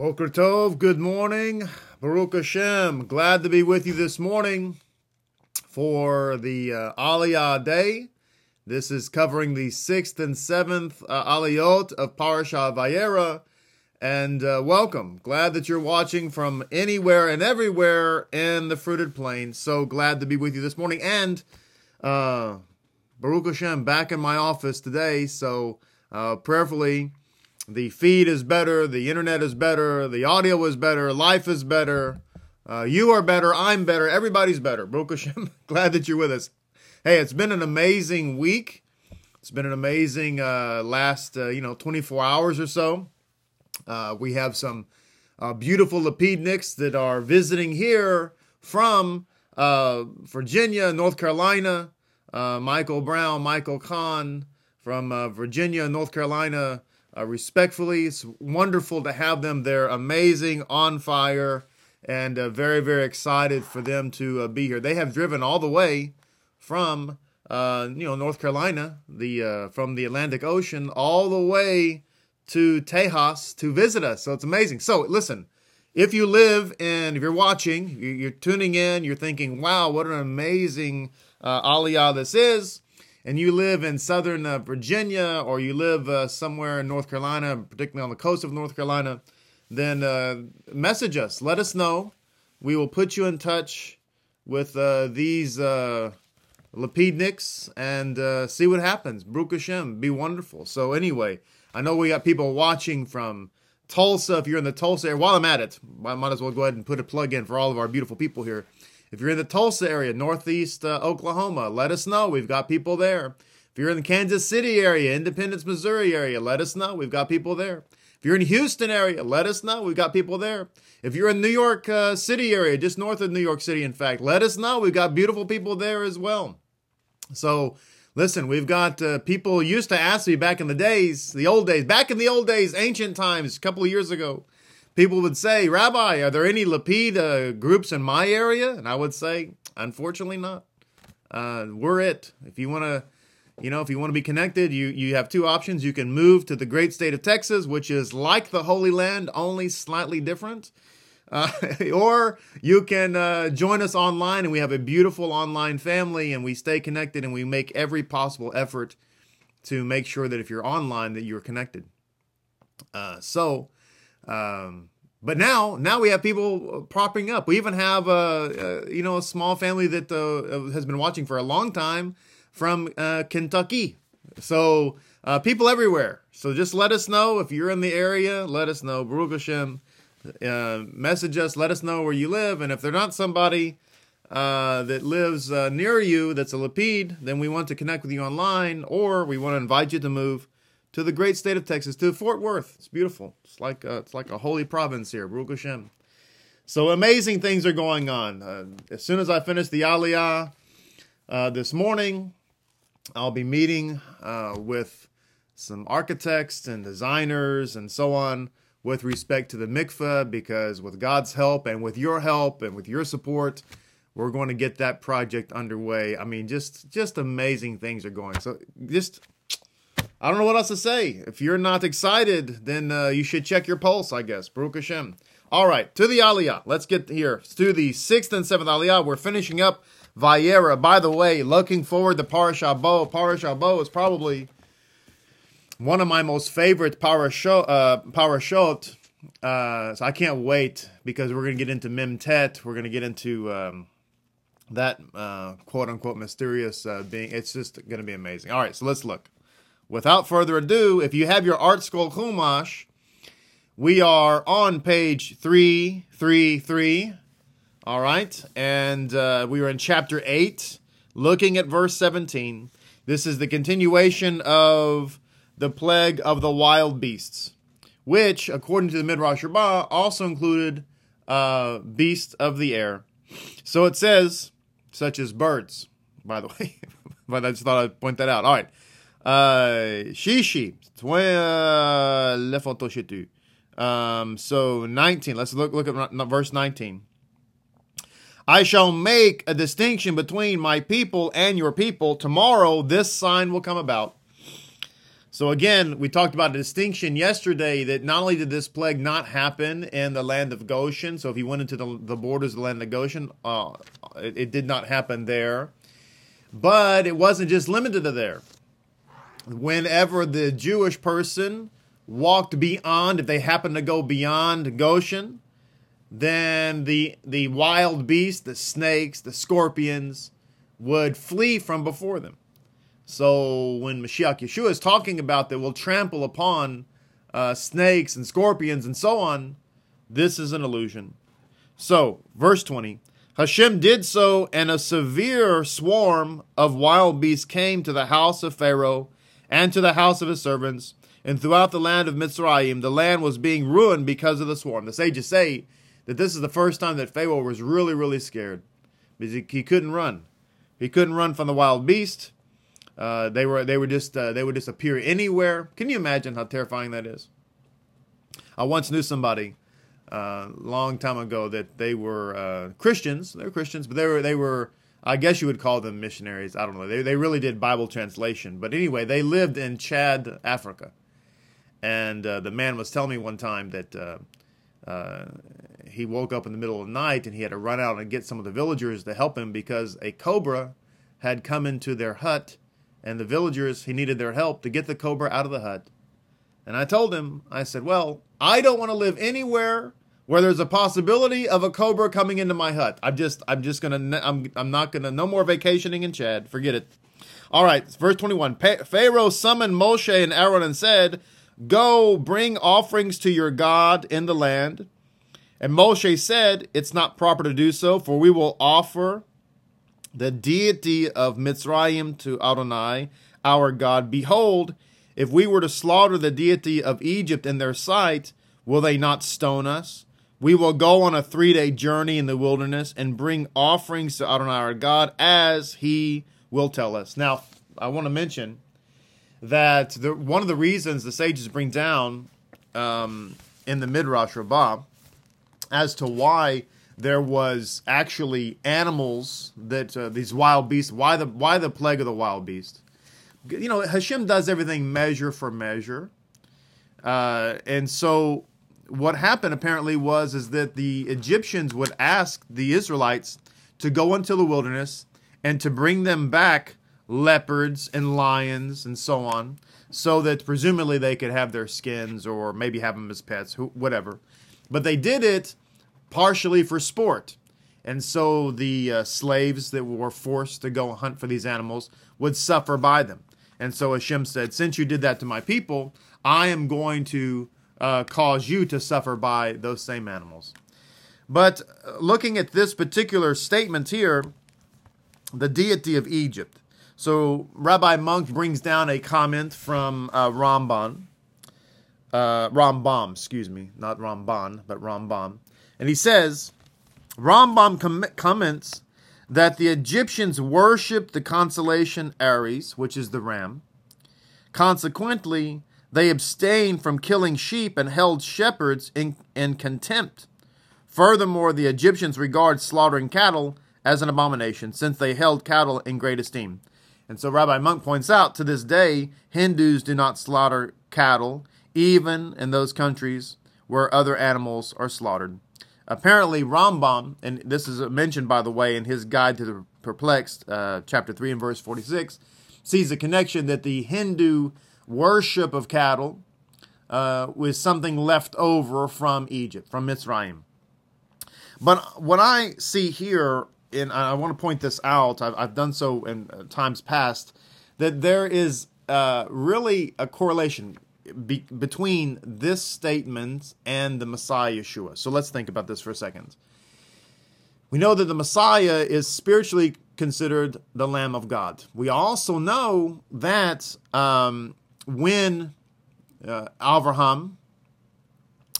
Boker Tov, good morning. Baruch Hashem, glad to be with you this morning for the uh, Aliyah Day. This is covering the sixth and seventh uh, Aliyot of Parashah Va'era. And uh, welcome. Glad that you're watching from anywhere and everywhere in the fruited plain. So glad to be with you this morning. And uh, Baruch Hashem back in my office today. So uh, prayerfully, the feed is better, the internet is better, the audio is better, life is better. Uh, you are better, I'm better, everybody's better. Baruch Hashem, glad that you're with us. Hey, it's been an amazing week. It's been an amazing uh, last, uh, you know, 24 hours or so. Uh, we have some uh, beautiful Lapidniks that are visiting here from uh, Virginia, North Carolina. Michael Brown, Michael Kahn from Virginia, North Carolina, uh, respectfully. It's wonderful to have them. They're amazing, on fire, and uh, very, very excited for them to uh, be here. They have driven all the way from uh, you know North Carolina, the uh, from the Atlantic Ocean, all the way to Tejas to visit us. So it's amazing. So listen. If you live and if you're watching, you're tuning in, you're thinking, wow, what an amazing uh, aliyah this is and you live in southern uh, Virginia or you live uh, somewhere in North Carolina, particularly on the coast of North Carolina, then uh, message us. Let us know. We will put you in touch with uh, these uh, Lapidniks and uh, see what happens. Baruch Hashem, be wonderful. So anyway, I know we got people watching from Tulsa. If you're in the Tulsa area, while I'm at it, I might as well go ahead and put a plug in for all of our beautiful people here. If you're in the Tulsa area, Northeast uh, Oklahoma, let us know. We've got people there. If you're in the Kansas City area, Independence, Missouri area, let us know. We've got people there. If you're in Houston area, let us know. We've got people there. If you're in New York uh, City area, just north of New York City, in fact, let us know. We've got beautiful people there as well. So, listen, we've got uh, people used to ask me back in the days, the old days, back in the old days, ancient times, a couple of years ago people would say, Rabbi, are there any Lapid uh, groups in my area? And I would say, unfortunately not. Uh, we're it. If you want to, you know, if you want to be connected, you, you have two options. You can move to the great state of Texas, which is like the Holy Land, only slightly different. Uh, or you can uh, join us online, and we have a beautiful online family, and we stay connected, and we make every possible effort to make sure that if you're online, that you're connected. Uh, so, um, but now, now we have people uh, propping up. We even have a, a you know a small family that uh, has been watching for a long time from uh, Kentucky. So uh, people everywhere. So just let us know if you're in the area. Let us know. Baruch Hashem. Uh, message us. Let us know where you live. And if they're not somebody uh, that lives near you that's a Lapid, then we want to connect with you online, or we want to invite you to move to the great state of Texas, to Fort Worth. It's beautiful. It's like a, it's like a holy province here, Baruch Hashem. So amazing things are going on. Uh, as soon as I finish the Aliyah uh, this morning, I'll be meeting uh, with some architects and designers and so on with respect to the mikveh because with God's help and with your help and with your support, we're going to get that project underway. I mean, just just amazing things are going. So just I don't know what else to say. If you're not excited, then uh, you should check your pulse, I guess. Baruch Hashem. All right, to the Aliyah. Let's get here to the sixth and seventh Aliyah. We're finishing up Va'era. By the way, looking forward to Parashah Bo. Parashah Bo is probably one of my most favorite parashot. Uh, parashot. Uh, so I can't wait because we're going to get into Mem Tet. We're going to get into um, that uh, quote unquote mysterious uh, being. It's just going to be amazing. All right, so let's look without further ado, if you have your ArtScroll Chumash, we are on page 333. All right. And uh, we are in chapter 8, looking at verse 17. This is the continuation of the plague of the wild beasts, which, according to the Midrash Rabbah, also included uh, beasts of the air. So it says, such as birds, by the way. but I just thought I'd point that out. All right. Uh, Shishi, um, so 19. Let's look look at verse 19. I shall make a distinction between my people and your people. Tomorrow this sign will come about. So again, we talked about a distinction yesterday that not only did this plague not happen in the land of Goshen, so if he went into the, the borders of the land of Goshen, uh, it, it did not happen there. But it wasn't just limited to there. Whenever the Jewish person walked beyond, if they happened to go beyond Goshen, then the the wild beasts, the snakes, the scorpions, would flee from before them. So when Mashiach Yeshua is talking about that we'll trample upon uh, snakes and scorpions and so on, this is an illusion. So, verse 20 Hashem did so, and a severe swarm of wild beasts came to the house of Pharaoh and to the house of his servants, and throughout the land of Mitzrayim, the land was being ruined because of the swarm. The sages say that this is the first time that Pharaoh was really, really scared because he, he couldn't run. He couldn't run from the wild beast. Uh, they were they were just uh, they would just appear anywhere. Can you imagine how terrifying that is? I once knew somebody a uh, long time ago that they were uh, Christians. They were Christians, but they were they were I guess you would call them missionaries. I don't know. They they really did Bible translation. But anyway, they lived in Chad, Africa, and uh, the man was telling me one time that. Uh, he woke up in the middle of the night and he had to run out and get some of the villagers to help him because a cobra had come into their hut and the villagers, he needed their help to get the cobra out of the hut. And I told him, I said, Well, I don't want to live anywhere where there's a possibility of a cobra coming into my hut. I'm just, I'm just gonna, I'm, I'm not gonna, no more vacationing in Chad. Forget it. All right, verse 21. Pharaoh summoned Moshe and Aaron and said, Go bring offerings to your God in the land. And Moshe said, It's not proper to do so, for we will offer the deity of Mitzrayim to Adonai, our God. Behold, if we were to slaughter the deity of Egypt in their sight, will they not stone us? We will go on a three day journey in the wilderness and bring offerings to Adonai our God as he will tell us. Now, I want to mention that the, one of the reasons the sages bring down um, in the Midrash Rabbah as to why there was actually animals that uh, these wild beasts. Why the why the plague of the wild beast? You know, Hashem does everything measure for measure, uh, and so what happened apparently was is that the Egyptians would ask the Israelites to go into the wilderness and to bring them back leopards and lions and so on, so that presumably they could have their skins or maybe have them as pets, whatever. But they did it partially for sport. And so the uh, slaves that were forced to go hunt for these animals would suffer by them. And so Hashem said, Since you did that to my people, I am going to uh, cause you to suffer by those same animals. But uh, looking at this particular statement here, the deity of Egypt. So Rabbi Monk brings down a comment from uh, Ramban, uh, Rambam, excuse me, not Ramban, but Rambam. And he says, Rambam com- comments that the Egyptians worshipped the constellation Aries, which is the ram. Consequently, they abstained from killing sheep and held shepherds in, in contempt. Furthermore, the Egyptians regard slaughtering cattle as an abomination, since they held cattle in great esteem. And so Rabbi Monk points out to this day, Hindus do not slaughter cattle, even in those countries where other animals are slaughtered. Apparently, Rambam, and this is mentioned, by the way, in his Guide to the Perplexed, uh, chapter 3 and verse 46, sees a connection that the Hindu worship of cattle uh, was something left over from Egypt, from Mitzrayim. But what I see here, and I want to point this out, I've, I've done so in uh, times past, that there is uh, really a correlation be, between this statement and the Messiah Yeshua. So let's think about this for a second. We know that the Messiah is spiritually considered the Lamb of God. We also know that um, when uh, Abraham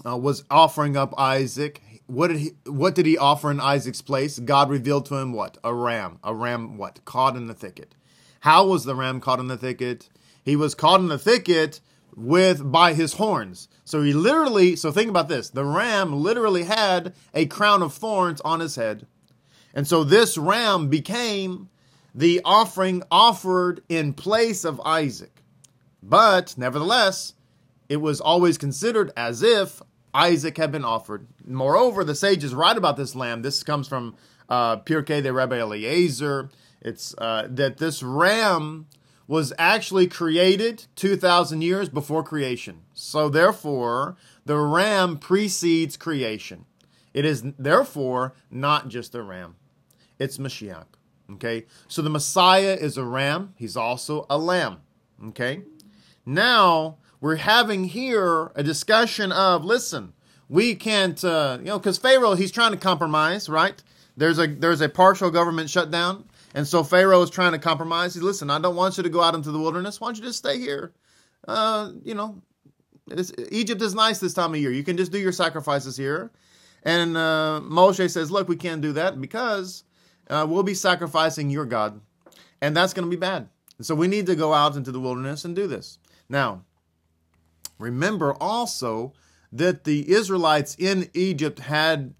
uh, was offering up Isaac, what did he what did he offer in Isaac's place? God revealed to him what? A ram. A ram what? Caught in the thicket. How was the ram caught in the thicket? He was caught in the thicket with by his horns. So he literally, so think about this. The ram literally had a crown of thorns on his head. And so this ram became the offering offered in place of Isaac. But nevertheless, it was always considered as if Isaac had been offered. Moreover, the sages write about this lamb. This comes from uh, Pirkei de Rabbi Eliezer. It's uh, that this ram was actually created 2,000 years before creation. So therefore, the ram precedes creation. It is therefore not just a ram, it's Mashiach. Okay, so the Messiah is a ram, he's also a lamb. Okay, now we're having here a discussion of listen, we can't, uh, you know, because Pharaoh he's trying to compromise, right? There's a there's a partial government shutdown, and so Pharaoh is trying to compromise. He's listen, I don't want you to go out into the wilderness. Why don't you just stay here? Uh, you know, Egypt is nice this time of year. You can just do your sacrifices here. And uh, Moshe says, look, we can't do that because uh, we'll be sacrificing your God, and that's going to be bad. And so we need to go out into the wilderness and do this. Now, remember also that the Israelites in Egypt had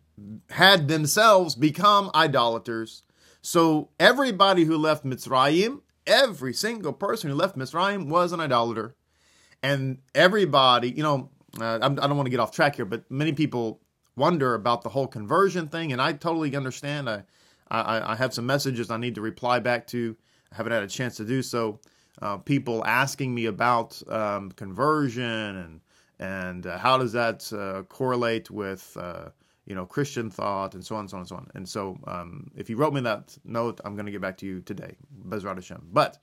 had themselves become idolaters. So everybody who left Mitzrayim, every single person who left Mitzrayim was an idolater. And everybody, you know, uh, I don't want to get off track here, but many people wonder about the whole conversion thing, and I totally understand. I, I, I have some messages I need to reply back to. I haven't had a chance to do so. Uh, people asking me about um, conversion and and uh, how does that uh, correlate with uh, you know Christian thought and so on and so on and so on. And so, um, if you wrote me that note, I'm going to get back to you today, Bezrat Hashem. But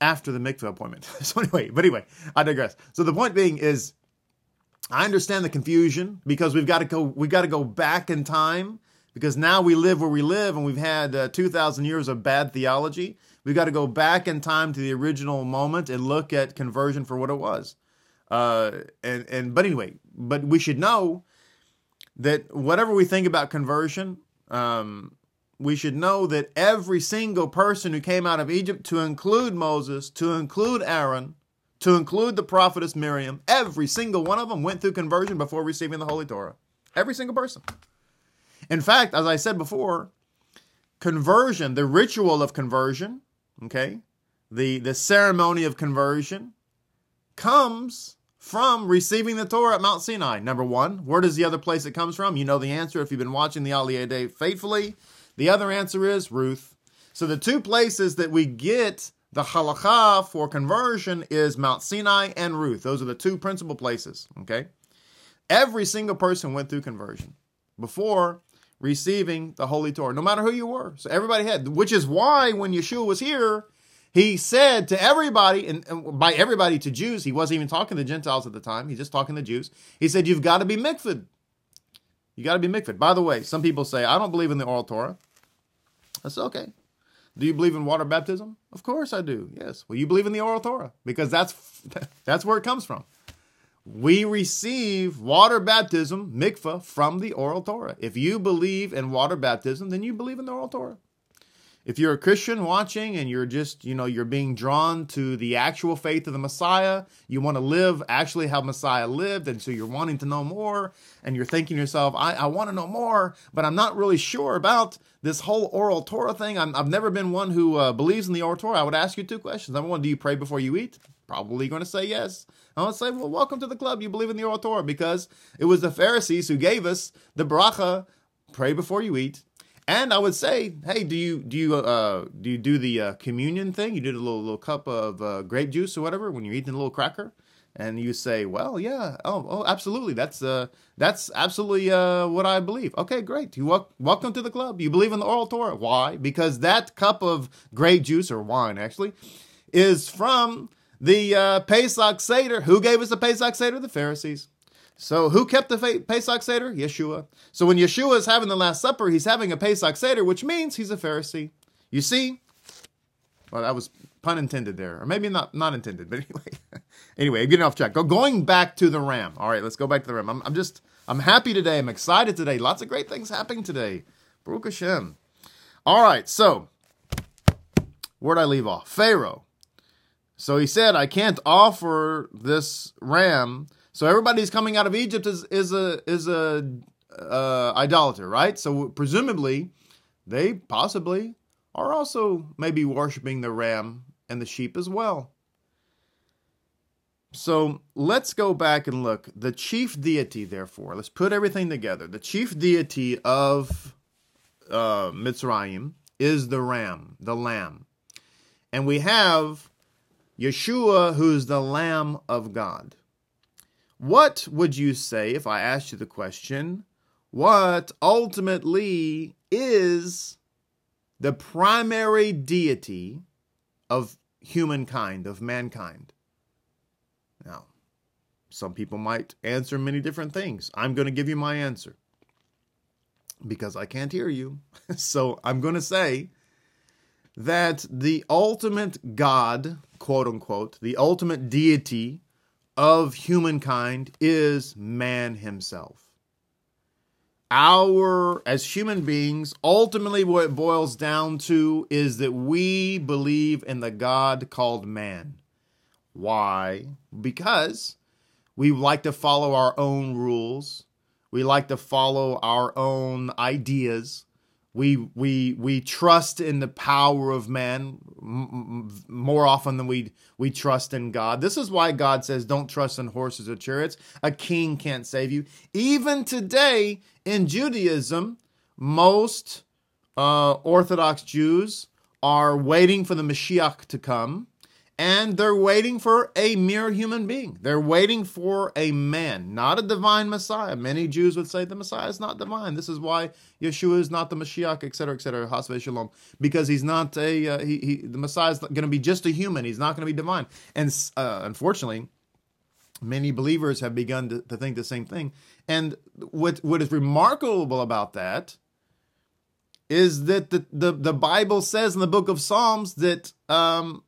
after the mikveh appointment. so anyway, but anyway, I digress. So the point being is, I understand the confusion because we've got to go. We've got to go back in time because now we live where we live, and we've had uh, two thousand years of bad theology. We've got to go back in time to the original moment and look at conversion for what it was. Uh, and and but anyway, but we should know that whatever we think about conversion, um, we should know that every single person who came out of Egypt, to include Moses, to include Aaron, to include the prophetess Miriam, every single one of them went through conversion before receiving the Holy Torah. Every single person. In fact, as I said before, conversion, the ritual of conversion, okay, the, the ceremony of conversion comes from receiving the Torah at Mount Sinai. Number one, where does the other place it comes from? You know the answer if you've been watching the Aliyah Day faithfully. The other answer is Ruth. So the two places that we get the halacha for conversion is Mount Sinai and Ruth. Those are the two principal places. Okay. Every single person went through conversion before receiving the Holy Torah, no matter who you were. So everybody had, which is why when Yeshua was here, he said to everybody, and, by everybody to Jews, he wasn't even talking to Gentiles at the time. He's just talking to Jews. He said, You've got to be mikvah. You got to be mikvah. By the way, some people say, I don't believe in the oral Torah. Said, Okay. Do you believe in water baptism? Of course I do. Yes. Well, you believe in the oral Torah because that's that's where it comes from. We receive water baptism, mikvah, from the oral Torah. If you believe in water baptism, then you believe in the oral Torah if you're a Christian watching and you're just, you know, you're being drawn to the actual faith of the Messiah, you want to live actually how Messiah lived, and so you're wanting to know more, and you're thinking to yourself, I, I want to know more, but I'm not really sure about this whole oral Torah thing. i have never been one who uh, believes in the oral Torah. I would ask you two questions. Number one, do you pray before you eat? Probably going to say yes. I would say, well, welcome to the club. You believe in the oral Torah because it was the Pharisees who gave us the bracha, pray before you eat and I would say, hey, do you do you uh, do you do the uh, communion thing? You do a little little cup of uh, grape juice or whatever when you're eating a little cracker, and you say, well, yeah, oh, oh, absolutely, that's uh, that's absolutely uh, what I believe. Okay, great. You wel- welcome to the club. You believe in the oral Torah. Why? Because that cup of grape juice or wine actually is from the uh, Pesach Seder. Who gave us the Pesach Seder? The Pharisees. So who kept the Pesach Seder? Yeshua. So when Yeshua is having the Last Supper, he's having a Pesach Seder, which means he's a Pharisee. You see? Well, that was pun intended there, or maybe not not intended, but anyway. anyway, getting off track. Go going back to the Ram. All right, let's go back to the Ram. I'm, I'm just I'm happy today. I'm excited today. Lots of great things happening today. Baruch Hashem. All right, so where'd I leave off? Pharaoh. So he said, I can't offer this ram so everybody's coming out of Egypt is is a is a uh, idolater, right? So presumably, they possibly are also maybe worshiping the ram and the sheep as well. So let's go back and look. The chief deity, therefore, let's put everything together. The chief deity of uh, Mitzrayim is the ram, the lamb. And we have Yeshua, who's the Lamb of God. What would you say if I asked you the question, what ultimately is the primary deity of humankind, of mankind? Now, some people might answer many different things. I'm going to give you my answer because I can't hear you. so I'm going to say that the ultimate God, quote unquote, the ultimate deity of humankind is man himself. Our, as human beings, ultimately what it boils down to is that we believe in the God called man. Why? Because we like to follow our own rules. We like to follow our own ideas. We we we trust in the power of man m- more often than we we trust in God. This is why God says, "Don't trust in horses or chariots. A king can't save you." Even today in Judaism, most uh, Orthodox Jews are waiting for the Mashiach to come and they're waiting for a mere human being. They're waiting for a man, not a divine Messiah. Many Jews would say the Messiah is not divine. This is why Yeshua is not the Mashiach, etc., etc. Hasve shalom, because he's not a uh, he, he. The Messiah is going to be just a human. He's not going to be divine. And uh, unfortunately, many believers have begun to, to think the same thing. And what what is remarkable about that is that the, the, the Bible says in the book of Psalms that um,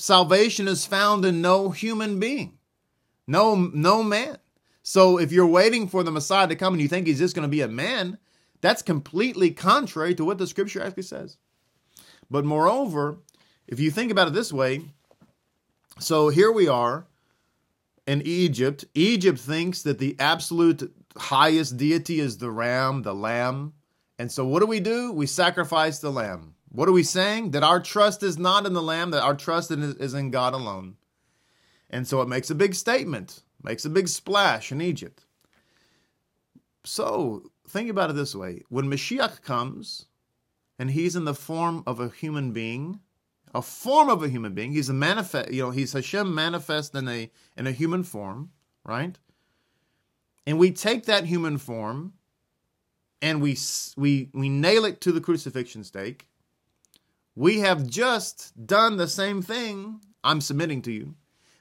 salvation is found in no human being, no no man. So if you're waiting for the Messiah to come and you think he's just going to be a man, that's completely contrary to what the scripture actually says. But moreover, if you think about it this way, so here we are in Egypt. Egypt thinks that the absolute highest deity is the ram, the lamb. And so what do we do? We sacrifice the lamb. What are we saying? That our trust is not in the Lamb, that our trust is in God alone. And so it makes a big statement, makes a big splash in Egypt. So think about it this way when Mashiach comes and he's in the form of a human being, a form of a human being, he's a manifest, you know, he's Hashem manifest in a in a human form, right? And we take that human form and we we we nail it to the crucifixion stake we have just done the same thing, I'm submitting to you,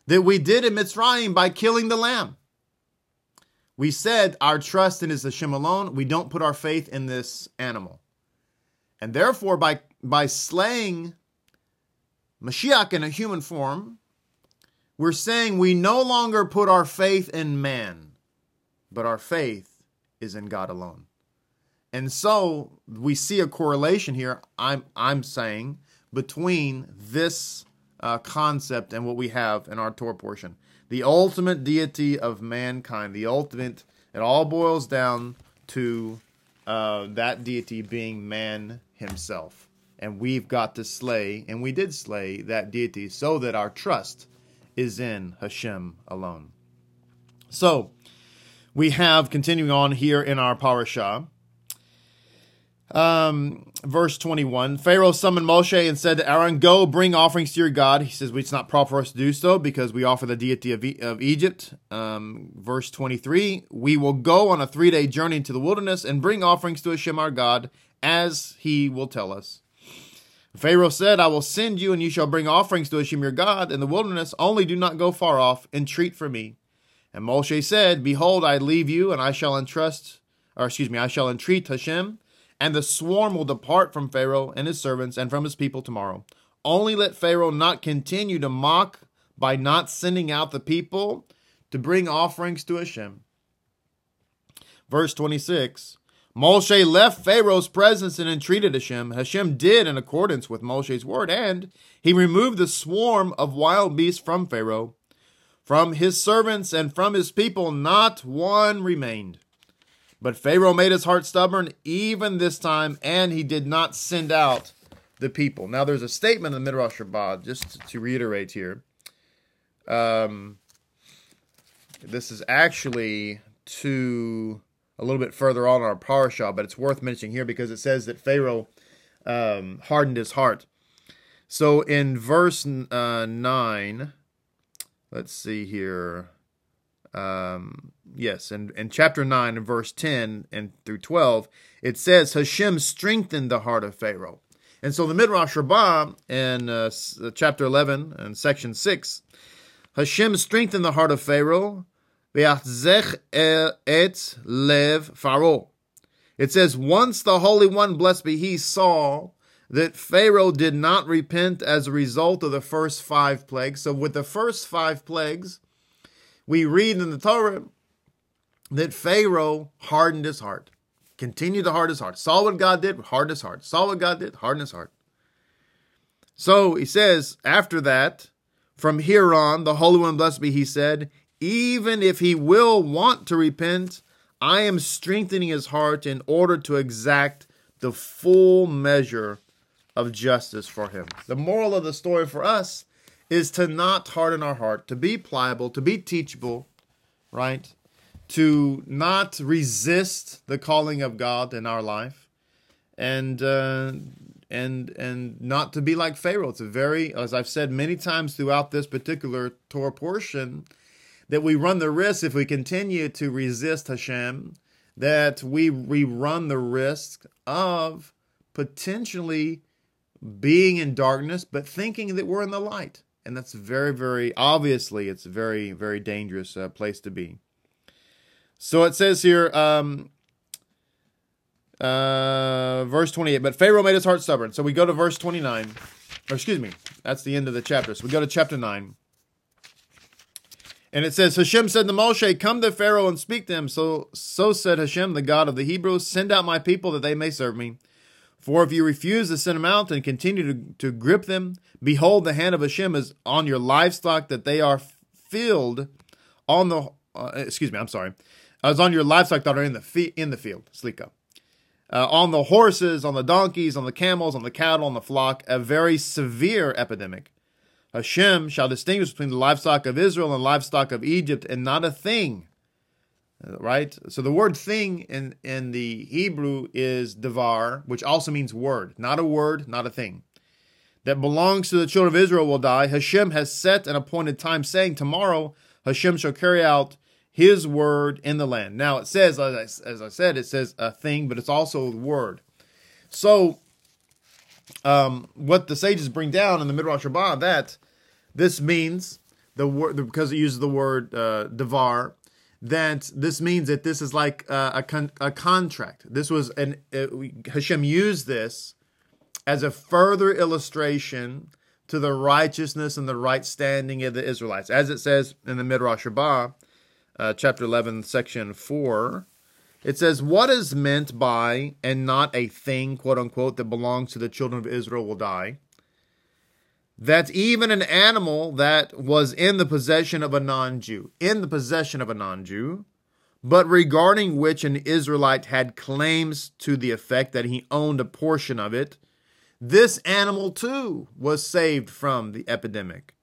that we did in Mitzrayim by killing the lamb. We said our trust in is Hashem alone. We don't put our faith in this animal. And therefore, by, by slaying Mashiach in a human form, we're saying we no longer put our faith in man, but our faith is in God alone. And so we see a correlation here. I'm I'm saying between this uh, concept and what we have in our Torah portion, the ultimate deity of mankind, the ultimate. It all boils down to uh, that deity being man himself, and we've got to slay, and we did slay that deity, so that our trust is in Hashem alone. So we have continuing on here in our parashah um, verse 21 Pharaoh summoned Moshe and said to Aaron, Go bring offerings to your God. He says, It's not proper for us to do so because we offer the deity of, e- of Egypt. Um, verse 23 We will go on a three day journey into the wilderness and bring offerings to Hashem our God as he will tell us. Pharaoh said, I will send you, and you shall bring offerings to Hashem your God in the wilderness. Only do not go far off. Entreat for me. And Moshe said, Behold, I leave you, and I shall entrust, or excuse me, I shall entreat Hashem and the swarm will depart from Pharaoh and his servants and from his people tomorrow. Only let Pharaoh not continue to mock by not sending out the people to bring offerings to Hashem. Verse 26 Moshe left Pharaoh's presence and entreated Hashem. Hashem did in accordance with Moshe's word, and he removed the swarm of wild beasts from Pharaoh. From his servants and from his people, not one remained. But Pharaoh made his heart stubborn even this time, and he did not send out the people. Now, there's a statement in the Midrash Rabbah, just to reiterate here. Um, this is actually to a little bit further on in our parasha, but it's worth mentioning here because it says that Pharaoh um, hardened his heart. So in verse uh, 9, let's see here. Um, yes, in, in chapter 9 and verse 10 and through 12, it says, Hashem strengthened the heart of Pharaoh. And so the Midrash Rabbah in uh, chapter 11 and section 6, Hashem strengthened the heart of Pharaoh, et lev Pharaoh. It says, once the Holy One, blessed be He, saw that Pharaoh did not repent as a result of the first five plagues. So, with the first five plagues, we read in the Torah that Pharaoh hardened his heart, continued to harden his heart. Saw what God did, hardened his heart. Saw what God did, hardened his heart. So he says, after that, from here on, the Holy One, blessed be He, said, even if he will want to repent, I am strengthening his heart in order to exact the full measure of justice for him. The moral of the story for us is to not harden our heart, to be pliable, to be teachable, right? To not resist the calling of God in our life, and uh, and and not to be like Pharaoh. It's a very, as I've said many times throughout this particular Torah portion, that we run the risk if we continue to resist Hashem, that we, we run the risk of potentially being in darkness, but thinking that we're in the light. And that's very, very obviously, it's a very, very dangerous uh, place to be. So it says here, um, uh, verse 28, but Pharaoh made his heart stubborn. So we go to verse 29, or excuse me, that's the end of the chapter. So we go to chapter 9. And it says, Hashem said to Moshe, Come to Pharaoh and speak to him. So, so said Hashem, the God of the Hebrews, Send out my people that they may serve me. For if you refuse to send them out and continue to, to grip them, behold, the hand of Hashem is on your livestock that they are filled on the, uh, excuse me, I'm sorry, is on your livestock that are in the, fi- in the field, Slika. Uh, on the horses, on the donkeys, on the camels, on the cattle, on the flock, a very severe epidemic. Hashem shall distinguish between the livestock of Israel and livestock of Egypt, and not a thing. Right? So the word thing in, in the Hebrew is devar, which also means word. Not a word, not a thing. That belongs to the children of Israel will die. Hashem has set an appointed time, saying, Tomorrow Hashem shall carry out his word in the land. Now it says, as I, as I said, it says a thing, but it's also a word. So um, what the sages bring down in the Midrash Rabbah that this means the word because it uses the word uh, devar that this means that this is like uh, a con- a contract. This was an uh, Hashem used this as a further illustration to the righteousness and the right standing of the Israelites, as it says in the Midrash Rabbah, uh, chapter eleven, section four. It says, What is meant by and not a thing, quote unquote, that belongs to the children of Israel will die? That even an animal that was in the possession of a non Jew, in the possession of a non Jew, but regarding which an Israelite had claims to the effect that he owned a portion of it, this animal too was saved from the epidemic.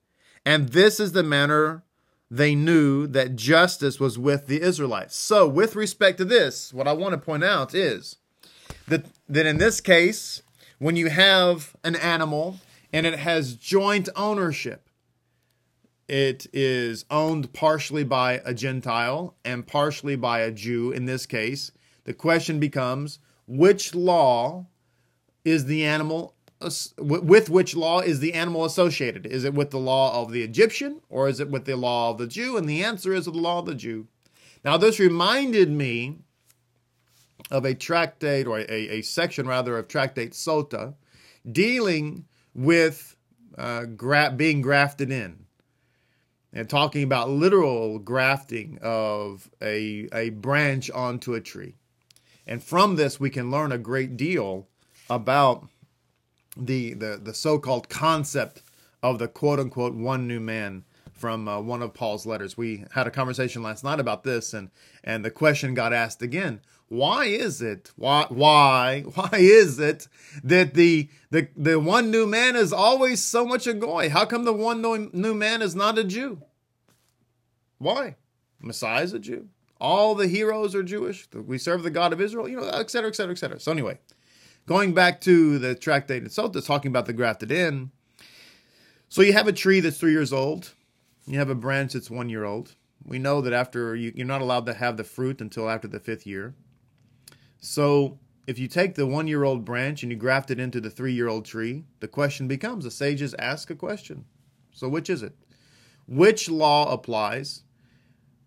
And this is the manner they knew that justice was with the Israelites. So, with respect to this, what I want to point out is that, that in this case, when you have an animal and it has joint ownership, it is owned partially by a Gentile and partially by a Jew in this case. The question becomes which law is the animal with which law is the animal associated? Is it with the law of the Egyptian or is it with the law of the Jew? And the answer is the law of the Jew. Now, this reminded me of a tractate or a, a section rather of tractate Sota dealing with uh, gra- being grafted in and talking about literal grafting of a, a branch onto a tree. And from this, we can learn a great deal about the the the so-called concept of the quote unquote one new man from uh, one of Paul's letters. We had a conversation last night about this, and and the question got asked again: Why is it? Why why why is it that the the the one new man is always so much a goy? How come the one new man is not a Jew? Why? Messiah is a Jew. All the heroes are Jewish. We serve the God of Israel, you know, et cetera, et cetera, et cetera. So, anyway, going back to the tractate itself, that's talking about the grafted in. So, you have a tree that's three years old, you have a branch that's one year old. We know that after you, you're not allowed to have the fruit until after the fifth year. So, if you take the one year old branch and you graft it into the three year old tree, the question becomes the sages ask a question. So, which is it? Which law applies?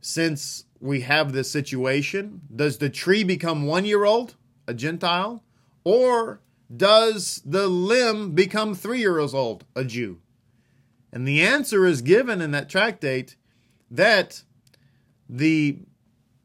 Since we have this situation, does the tree become one year old, a Gentile, or does the limb become three years old, a Jew? And the answer is given in that tractate that the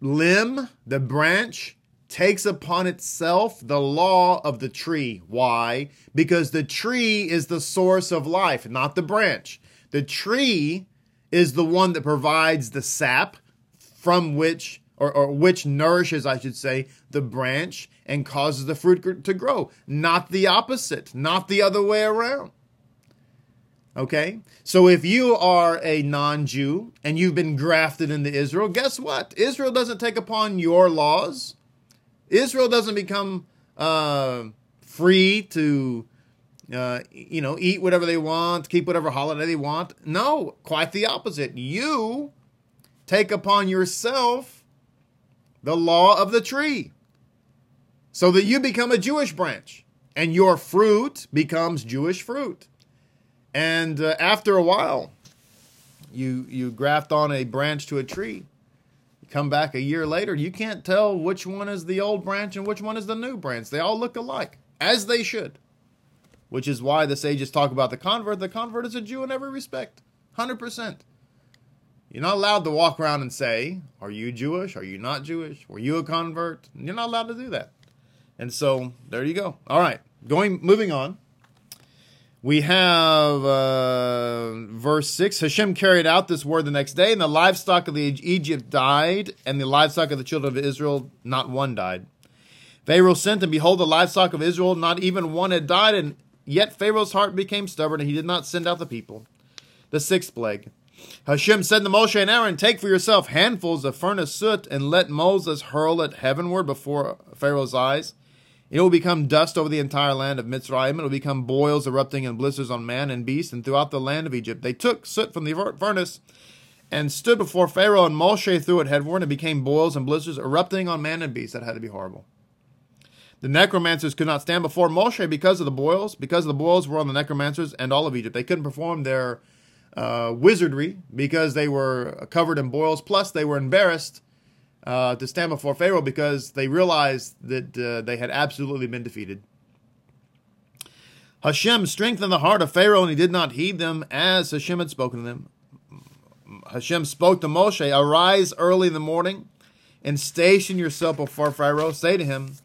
limb, the branch, takes upon itself the law of the tree. Why? Because the tree is the source of life, not the branch. The tree is the one that provides the sap from which, or, or which nourishes, I should say, the branch and causes the fruit to grow, not the opposite, not the other way around. Okay? So if you are a non Jew and you've been grafted into Israel, guess what? Israel doesn't take upon your laws. Israel doesn't become uh, free to, uh, you know, eat whatever they want, keep whatever holiday they want. No, quite the opposite. You take upon yourself the law of the tree so that you become a Jewish branch and your fruit becomes Jewish fruit. And uh, after a while, you you graft on a branch to a tree come back a year later, you can't tell which one is the old branch and which one is the new branch. They all look alike, as they should. Which is why the sages talk about the convert. The convert is a Jew in every respect, 100%. You're not allowed to walk around and say, Are you Jewish? Are you not Jewish? Were you a convert? You're not allowed to do that. And so there you go. All right, going moving on we have uh, verse 6 Hashem carried out this word the next day, and the livestock of the Egypt died, and the livestock of the children of Israel, not one died. Pharaoh sent, and behold, the livestock of Israel, not even one had died, and yet Pharaoh's heart became stubborn, and he did not send out the people. The sixth plague. Hashem said to Moshe and Aaron, Take for yourself handfuls of furnace soot, and let Moses hurl it heavenward before Pharaoh's eyes. It will become dust over the entire land of Mitzrayim. It will become boils erupting and blisters on man and beast and throughout the land of Egypt. They took soot from the furnace and stood before Pharaoh, and Moshe threw it headward, and it became boils and blisters erupting on man and beast. That had to be horrible. The necromancers could not stand before Moshe because of the boils, because the boils were on the necromancers and all of Egypt. They couldn't perform their uh, wizardry because they were covered in boils. Plus, they were embarrassed uh, to stand before Pharaoh because they realized that uh, they had absolutely been defeated. Hashem strengthened the heart of Pharaoh, and he did not heed them as Hashem had spoken to them. Hashem spoke to Moshe, Arise early in the morning and station yourself before Pharaoh. Say to him,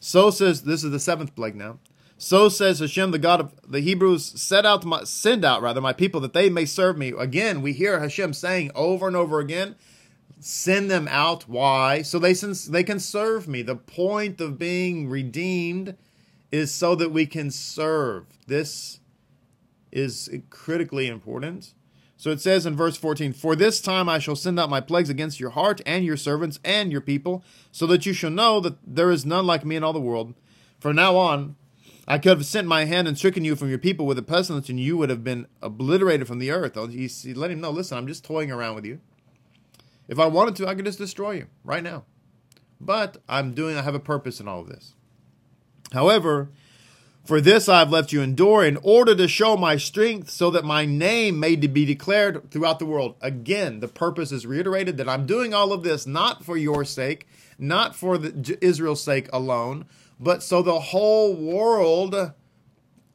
So says, this is the seventh plague now. So says Hashem, the God of the Hebrews, set out my, send out rather my people that they may serve me. Again, we hear Hashem saying over and over again, send them out. Why? So they they can serve me. The point of being redeemed is so that we can serve. This is critically important. So it says in verse 14, For this time I shall send out my plagues against your heart and your servants and your people, so that you shall know that there is none like me in all the world. From now on, I could have sent my hand and stricken you from your people with a pestilence, and you would have been obliterated from the earth. Oh, he, he let him know, listen, I'm just toying around with you. If I wanted to, I could just destroy you right now. But I'm doing, I have a purpose in all of this. However, for this I have left you endure in order to show my strength so that my name may be declared throughout the world. Again, the purpose is reiterated that I'm doing all of this not for your sake, not for the, Israel's sake alone, but so the whole world,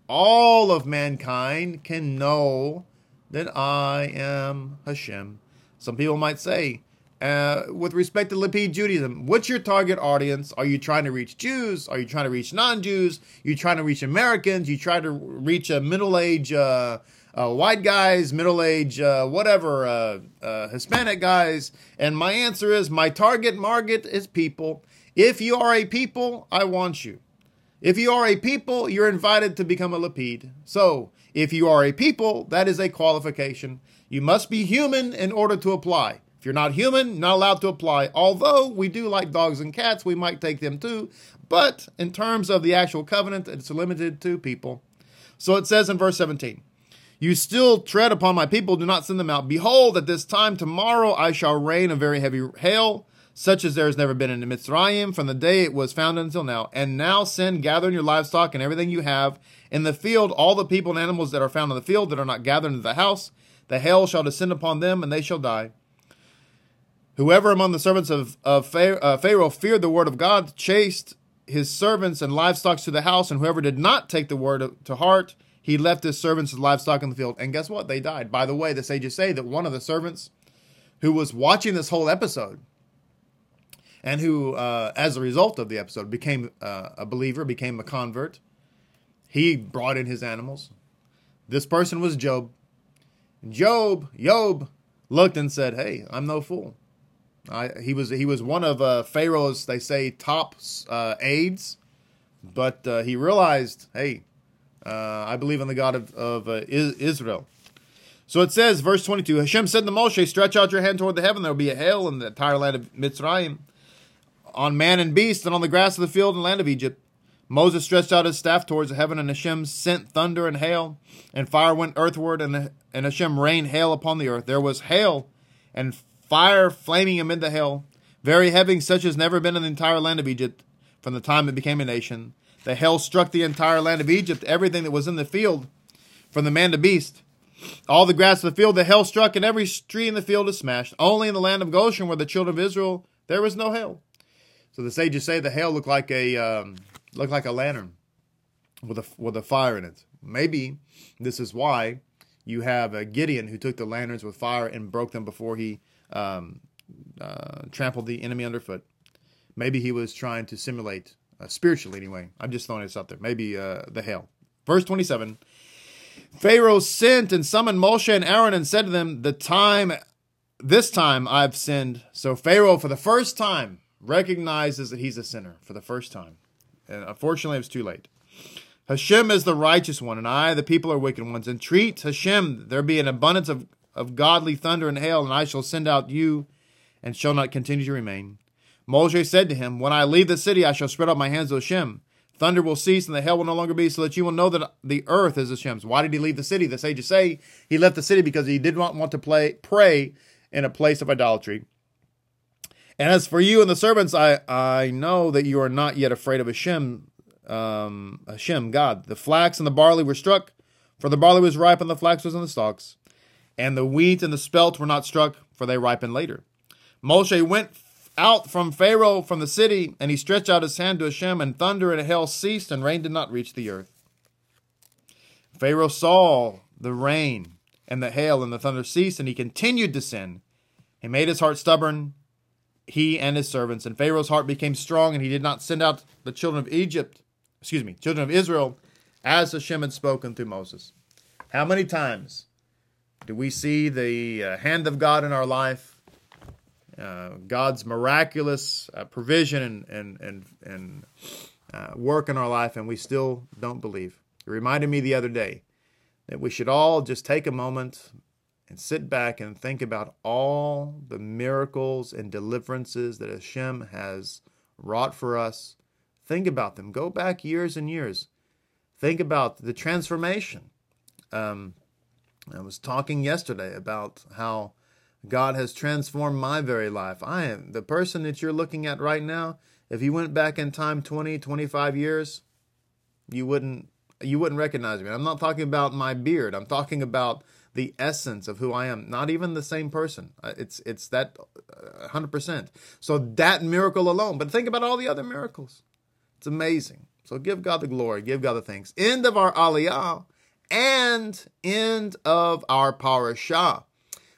all of mankind can know that I am Hashem some people might say, uh, with respect to Lapid Judaism, what's your target audience? Are you trying to reach Jews? Are you trying to reach non-Jews? You trying to reach Americans? You try to reach a middle-aged uh, uh, white guys, middle-aged uh, whatever, uh, uh, Hispanic guys? And my answer is, my target market is people. If you are a people, I want you. If you are a people, you're invited to become a Lapid. So, if you are a people, that is a qualification. You must be human in order to apply. If you're not human, not allowed to apply. Although we do like dogs and cats, we might take them too. But in terms of the actual covenant, it's limited to people. So it says in verse 17, You still tread upon my people, do not send them out. Behold, at this time tomorrow I shall rain a very heavy hail, such as there has never been in the Mitzrayim from the day it was founded until now. And now send, gather in your livestock and everything you have in the field, all the people and animals that are found in the field that are not gathered into the house. The hail shall descend upon them, and they shall die. Whoever among the servants of, of uh, Pharaoh feared the word of God chased his servants and livestock to the house, and whoever did not take the word to heart, he left his servants and livestock in the field. And guess what? They died. By the way, the sages say that one of the servants who was watching this whole episode and who, uh, as a result of the episode, became uh, a believer, became a convert, he brought in his animals. This person was Job. Job, Job, looked and said, Hey, I'm no fool. I, he was he was one of uh, Pharaoh's they say top uh, aides, but uh, he realized, hey, uh, I believe in the God of, of Israel. So it says, verse 22, Hashem said to Moshe, stretch out your hand toward the heaven, there will be a hail in the entire land of Mitzrayim, on man and beast, and on the grass of the field and land of Egypt. Moses stretched out his staff towards heaven, and Hashem sent thunder and hail, and fire went earthward, and, and Hashem rained hail upon the earth. There was hail and fire flaming amid the hail, very heavy, such as never been in the entire land of Egypt from the time it became a nation. The hail struck the entire land of Egypt, everything that was in the field, from the man to beast. All the grass of the field, the hail struck, and every tree in the field is smashed. Only in the land of Goshen, where the children of Israel, there was no hail. So the sages say the hail looked like a um, looked like a lantern with a with a fire in it. Maybe this is why you have a Gideon who took the lanterns with fire and broke them before he um, uh, trampled the enemy underfoot. Maybe he was trying to simulate, uh, spiritually anyway. I'm just throwing this out there. Maybe uh, the hail. Verse 27 Pharaoh sent and summoned Moshe and Aaron and said to them, The time, this time I've sinned. So Pharaoh, for the first time, recognizes that he's a sinner for the first time. And unfortunately, it was too late. Hashem is the righteous one, and I, the people, are wicked ones. Entreat Hashem, there be an abundance of of godly thunder and hail, and I shall send out you, and shall not continue to remain. Moshe said to him, When I leave the city, I shall spread out my hands to Hashem. Thunder will cease, and the hail will no longer be, so that you will know that the earth is Hashem's. Why did he leave the city? The sages say he left the city because he did not want to play, pray in a place of idolatry. And as for you and the servants, I, I know that you are not yet afraid of Hashem, um, Hashem, God. The flax and the barley were struck, for the barley was ripe and the flax was in the stalks and the wheat and the spelt were not struck, for they ripened later. Moshe went out from Pharaoh from the city, and he stretched out his hand to Hashem, and thunder and hail ceased, and rain did not reach the earth. Pharaoh saw the rain and the hail and the thunder cease, and he continued to sin. He made his heart stubborn, he and his servants. And Pharaoh's heart became strong, and he did not send out the children of Egypt, excuse me, children of Israel, as Hashem had spoken through Moses. How many times do we see the uh, hand of God in our life? Uh, God's miraculous uh, provision and and and, and uh, work in our life, and we still don't believe. It reminded me the other day that we should all just take a moment and sit back and think about all the miracles and deliverances that Hashem has wrought for us. Think about them. Go back years and years. Think about the transformation. Um, I was talking yesterday about how God has transformed my very life. I am the person that you're looking at right now. If you went back in time 20, 25 years, you wouldn't you wouldn't recognize me. I'm not talking about my beard. I'm talking about the essence of who I am. Not even the same person. Uh, it's it's that 100%. Uh, so that miracle alone. But think about all the other miracles. It's amazing. So give God the glory. Give God the thanks. End of our aliyah and end of our parashah.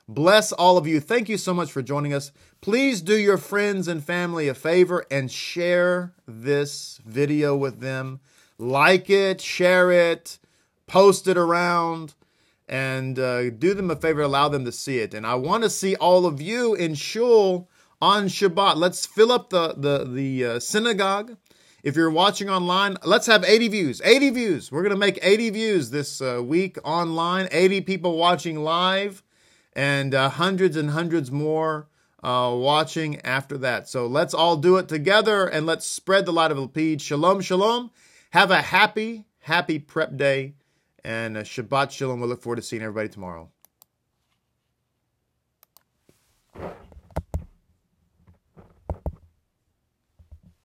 Bless all of you. Thank you so much for joining us. Please do your friends and family a favor and share this video with them. Like it, share it, post it around, and uh, do them a favor, allow them to see it. And I want to see all of you in shul on Shabbat. Let's fill up the the the uh, synagogue if you're watching online, let's have 80 views. 80 views. We're to make 80 views this uh, week online. 80 people watching live and uh, hundreds and hundreds more uh, watching after that. So let's all do it together and let's spread the light of Lapid. Shalom, shalom. Have a happy, happy prep day and uh, Shabbat Shalom. We look forward to seeing everybody tomorrow.